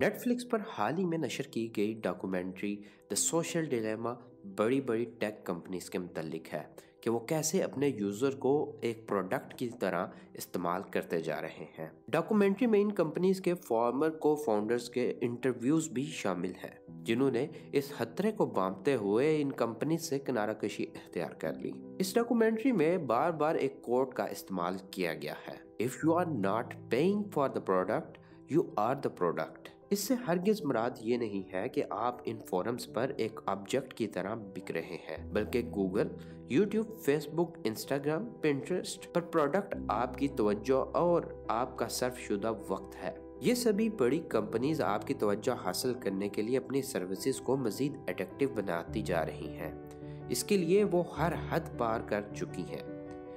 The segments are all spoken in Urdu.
نیٹ فلکس پر حال ہی میں نشر کی گئی ڈاکومنٹری دا سوشل ڈیلیما بڑی بڑی ٹیک کمپنیز کے متعلق ہے کہ وہ کیسے اپنے یوزر کو ایک پروڈکٹ کی طرح استعمال کرتے جا رہے ہیں۔ ڈاکومنٹری میں ان کمپنیز کے فارمر کو فاؤنڈرز کے انٹرویوز بھی شامل ہیں جنہوں نے اس خطرے کو بامتے ہوئے ان کمپنیز سے کنارہ کشی اختیار کر لی۔ اس ڈاکومنٹری میں بار بار ایک کوٹ کا استعمال کیا گیا ہے۔ If you are not paying for the product, you are the product. اس سے ہرگز مراد یہ نہیں ہے کہ آپ ان فورمز پر ایک آبجیکٹ کی طرح بک رہے ہیں، بلکہ Google YouTube Facebook Instagram Pinterest پر پروڈکٹ آپ کی توجہ اور آپ کا صرف شدہ وقت ہے۔ یہ سبھی بڑی کمپنیز آپ کی توجہ حاصل کرنے کے لیے اپنی سروسز کو مزید اٹیکٹیو بناتی جا رہی ہیں۔ اس کے لیے وہ ہر حد پار کر چکی ہیں۔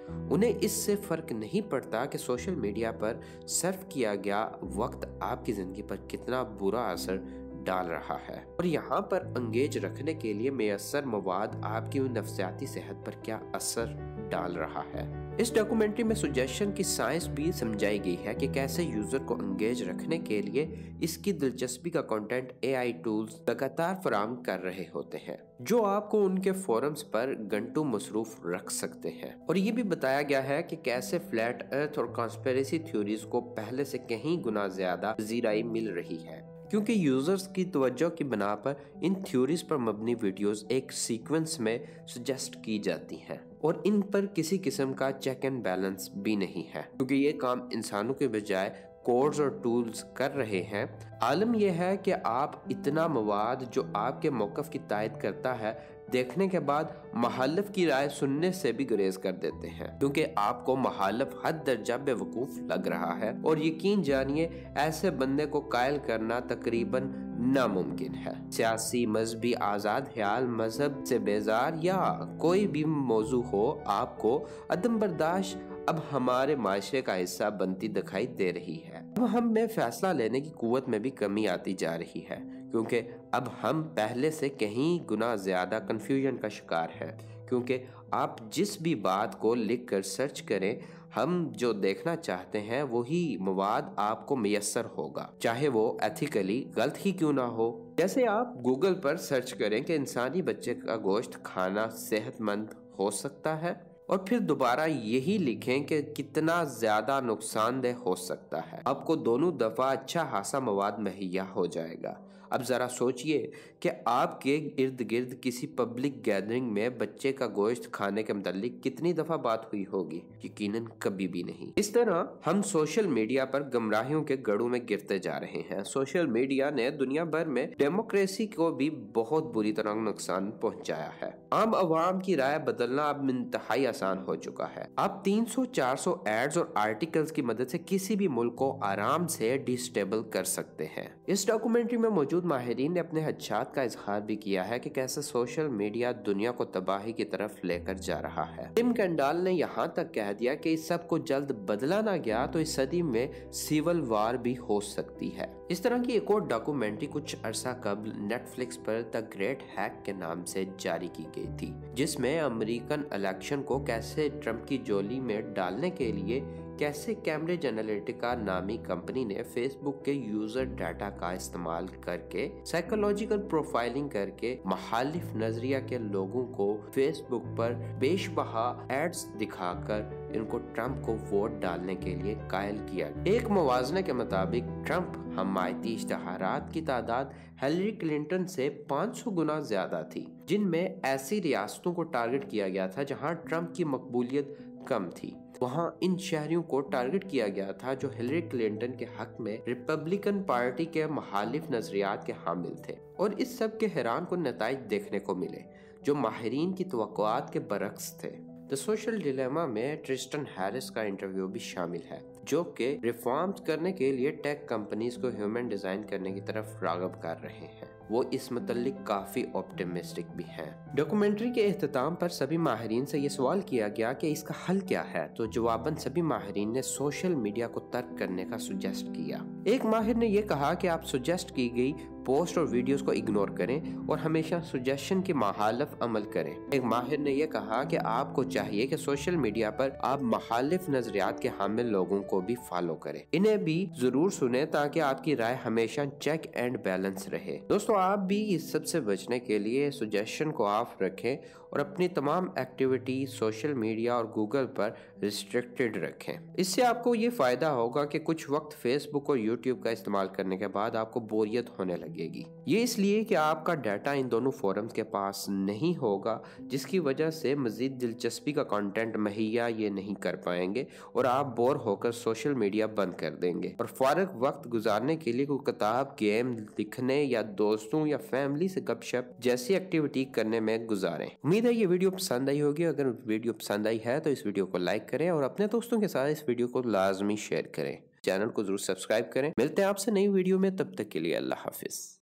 انہیں اس سے فرق نہیں پڑتا کہ سوشل میڈیا پر صرف کیا گیا وقت آپ کی زندگی پر کتنا برا اثر ڈال رہا ہے۔ اور یہاں پر انگیج رکھنے کے لیے میسر مواد آپ کی نفسیاتی صحت پر کیا اثر ڈال رہا ہے۔ اس ڈاکومنٹری میں سجیشن کی سائنس بھی سمجھائی گئی ہے کہ کیسے یوزر کو انگیج رکھنے کے لیے اس کی دلچسپی کا کنٹینٹ اے آئی ٹولز لگاتار فراہم کر رہے ہوتے ہیں، جو آپ کو ان کے فورمز پر گھنٹوں مصروف رکھ سکتے ہیں۔ اور یہ بھی بتایا گیا ہے کہ کیسے فلیٹ ارتھ اور کانسپیریسی تھیوریز کو پہلے سے کہیں گنا زیادہ زیرائی مل رہی ہے۔ کیونکہ یوزرز کی توجہ کی بنا پر ان تھیوریز پر مبنی ویڈیوز ایک سیکوینس میں سجیسٹ کی جاتی ہیں اور ان پر کسی قسم کا چیک اینڈ بیلنس بھی نہیں ہے۔ کیونکہ یہ کام انسانوں کے بجائے کوڈز اور ٹولز کر رہے ہیں۔ عالم یہ ہے کہ آپ اتنا مواد جو آپ کے موقف کی تائید کرتا ہے، دیکھنے کے بعد محالف کی رائے سننے سے بھی گریز کر دیتے ہیں۔ کیونکہ آپ کو محالف حد درجہ بے وقوف لگ رہا ہے۔ اور یقین جانیے، ایسے بندے کو قائل کرنا تقریباً ناممکن ہے۔ سیاسی، مذہبی، آزاد خیال مذہب سے بیزار یا کوئی بھی موضوع ہو، آپ کو عدم برداشت اب ہمارے معاشرے کا حصہ بنتی دکھائی دے رہی ہے۔ اب ہم میں فیصلہ لینے کی قوت میں بھی کمی آتی جا رہی ہے، کیونکہ اب ہم پہلے سے کہیں گنا زیادہ کنفیوژن کا شکار ہے کیونکہ آپ جس بھی بات کو لکھ کر سرچ کریں، ہم جو دیکھنا چاہتے ہیں وہی مواد آپ کو میسر ہوگا۔ چاہے وہ ایتھیکلی غلط ہی کیوں نہ ہو۔ جیسے آپ گوگل پر سرچ کریں کہ انسانی بچے کا گوشت کھانا صحت مند ہو سکتا ہے۔ اور پھر دوبارہ یہی لکھیں کہ کتنا زیادہ نقصان دہ ہو سکتا ہے۔ آپ کو دونوں دفعہ اچھا خاصا مواد مہیا ہو جائے گا۔ اب ذرا سوچئے کہ آپ کے ارد گرد کسی پبلک گیدرنگ میں بچے کا گوشت کھانے کے متعلق کتنی دفعہ بات ہوئی ہوگی؟ یقیناً کبھی بھی نہیں۔ اس طرح ہم سوشل میڈیا پر گمراہیوں کے گڑوں میں گرتے جا رہے ہیں۔ سوشل میڈیا نے دنیا بھر میں ڈیموکریسی کو بھی بہت بری طرح نقصان پہنچایا ہے۔ عام عوام کی رائے بدلنا اب انتہائی آسان ہو چکا ہے۔ آپ تین سو چار سو ایڈز اور آرٹیکلز کی مدد سے کسی بھی ملک کو آرام سے ڈیسٹیبل کر سکتے ہیں۔ اس ڈاکومنٹری میں موجود ماہرین نے اپنے حدشات کا اظہار بھی کیا ہے کہ کیسے سوشل میڈیا دنیا کو تباہی کی طرف لے کر جا رہا ہے۔ ٹم کینڈال نے یہاں تک کہہ دیا کہ اس سب کو جلد بدلا نہ گیا تو اس صدی میں سیول وار بھی ہو سکتی ہے۔ اس طرح کی ایک اور ڈاکومنٹری کچھ عرصہ قبل نیٹ فلکس پر دا گریٹ ہیک کے نام سے جاری کی گئی تھی، جس میں امریکن الیکشن کو کیسے ٹرمپ کی جولی میں ڈالنے کے لیے کیسے کیمبرج انالیٹکا نامی کمپنی نے فیس بک کے یوزر ڈیٹا کا استعمال کر کے سائیکولوجیکل پروفائلنگ کر کے محالف نظریہ کے لوگوں کو فیس بک پر بیش بہا ایڈز دکھا کر ان کو ٹرمپ کو ووٹ ڈالنے کے لیے قائل کیا۔ ایک موازنے کے مطابق، ٹرمپ حمایتی اشتہارات کی تعداد ہیلری کلنٹن سے پانچ سو گنا زیادہ تھی، جن میں ایسی ریاستوں کو ٹارگٹ کیا گیا تھا جہاں ٹرمپ کی مقبولیت کم تھی۔ وہاں ان شہریوں کو ٹارگٹ کیا گیا تھا جو ہلری کلنٹن کے حق میں ریپبلکن پارٹی کے محالف نظریات کے حامل تھے۔ اور اس سب کے حیران کو نتائج دیکھنے کو ملے، جو ماہرین کی توقعات کے برعکس تھے۔ دا سوشل ڈیلیما میں ٹرسٹن ہیرس کا انٹرویو بھی شامل ہے۔ جو کہ ریفارمز کرنے کے لیے ٹیک کمپنیز کو ہیومن ڈیزائن کرنے کی طرف راغب کر رہے ہیں۔ وہ اس متعلق کافی آپٹیمسٹک بھی ہیں۔ ڈاکومنٹری کے اختتام پر سبھی ماہرین سے یہ سوال کیا گیا کہ اس کا حل کیا ہے۔ تو جواباً سبھی ماہرین نے سوشل میڈیا کو ترک کرنے کا سجیسٹ کیا۔ ایک ماہر نے یہ کہا کہ آپ سجیسٹ کی گئی پوسٹ اور ویڈیوز کو اگنور کریں اور ہمیشہ سجیشن کی محالف عمل کریں۔ ایک ماہر نے یہ کہا کہ آپ کو چاہیے کہ سوشل میڈیا پر آپ محالف نظریات کے حامل لوگوں کو کو بھی فالو کریں۔ انہیں بھی ضرور سنیں تاکہ آپ کی رائے ہمیشہ چیک اینڈ بیلنس رہے۔ دوستو، آپ بھی اس سب سے بچنے کے لیے سجیشن کو آف رکھیں اور اپنی تمام ایکٹیویٹی سوشل میڈیا اور گوگل پر ریسٹرکٹڈ رکھیں۔ اس سے آپ کو یہ فائدہ ہوگا کہ کچھ وقت فیس بک اور یوٹیوب کا استعمال کرنے کے بعد آپ کو بوریت ہونے لگے گی۔ یہ اس لیے کہ آپ کا ڈیٹا ان دونوں فورمز کے پاس نہیں ہوگا، جس کی وجہ سے مزید دلچسپی کا کانٹینٹ مہیا یہ نہیں کر پائیں گے اور آپ بور ہو کر سوشل میڈیا بند کر دیں گے۔ اور فارغ وقت گزارنے کے لیے کوئی کتاب، گیم، لکھنے یا دوستوں یا فیملی سے گپ شپ جیسی ایکٹیویٹی کرنے میں گزاریں۔ امید ہے یہ ویڈیو پسند آئی ہوگی۔ اگر ویڈیو پسند آئی ہے تو اس ویڈیو کو لائک کریں اور اپنے دوستوں کے ساتھ اس ویڈیو کو لازمی شیئر کریں۔ چینل کو ضرور سبسکرائب کریں۔ ملتے ہیں آپ سے نئی ویڈیو میں۔ تب تک کے لیے اللہ حافظ۔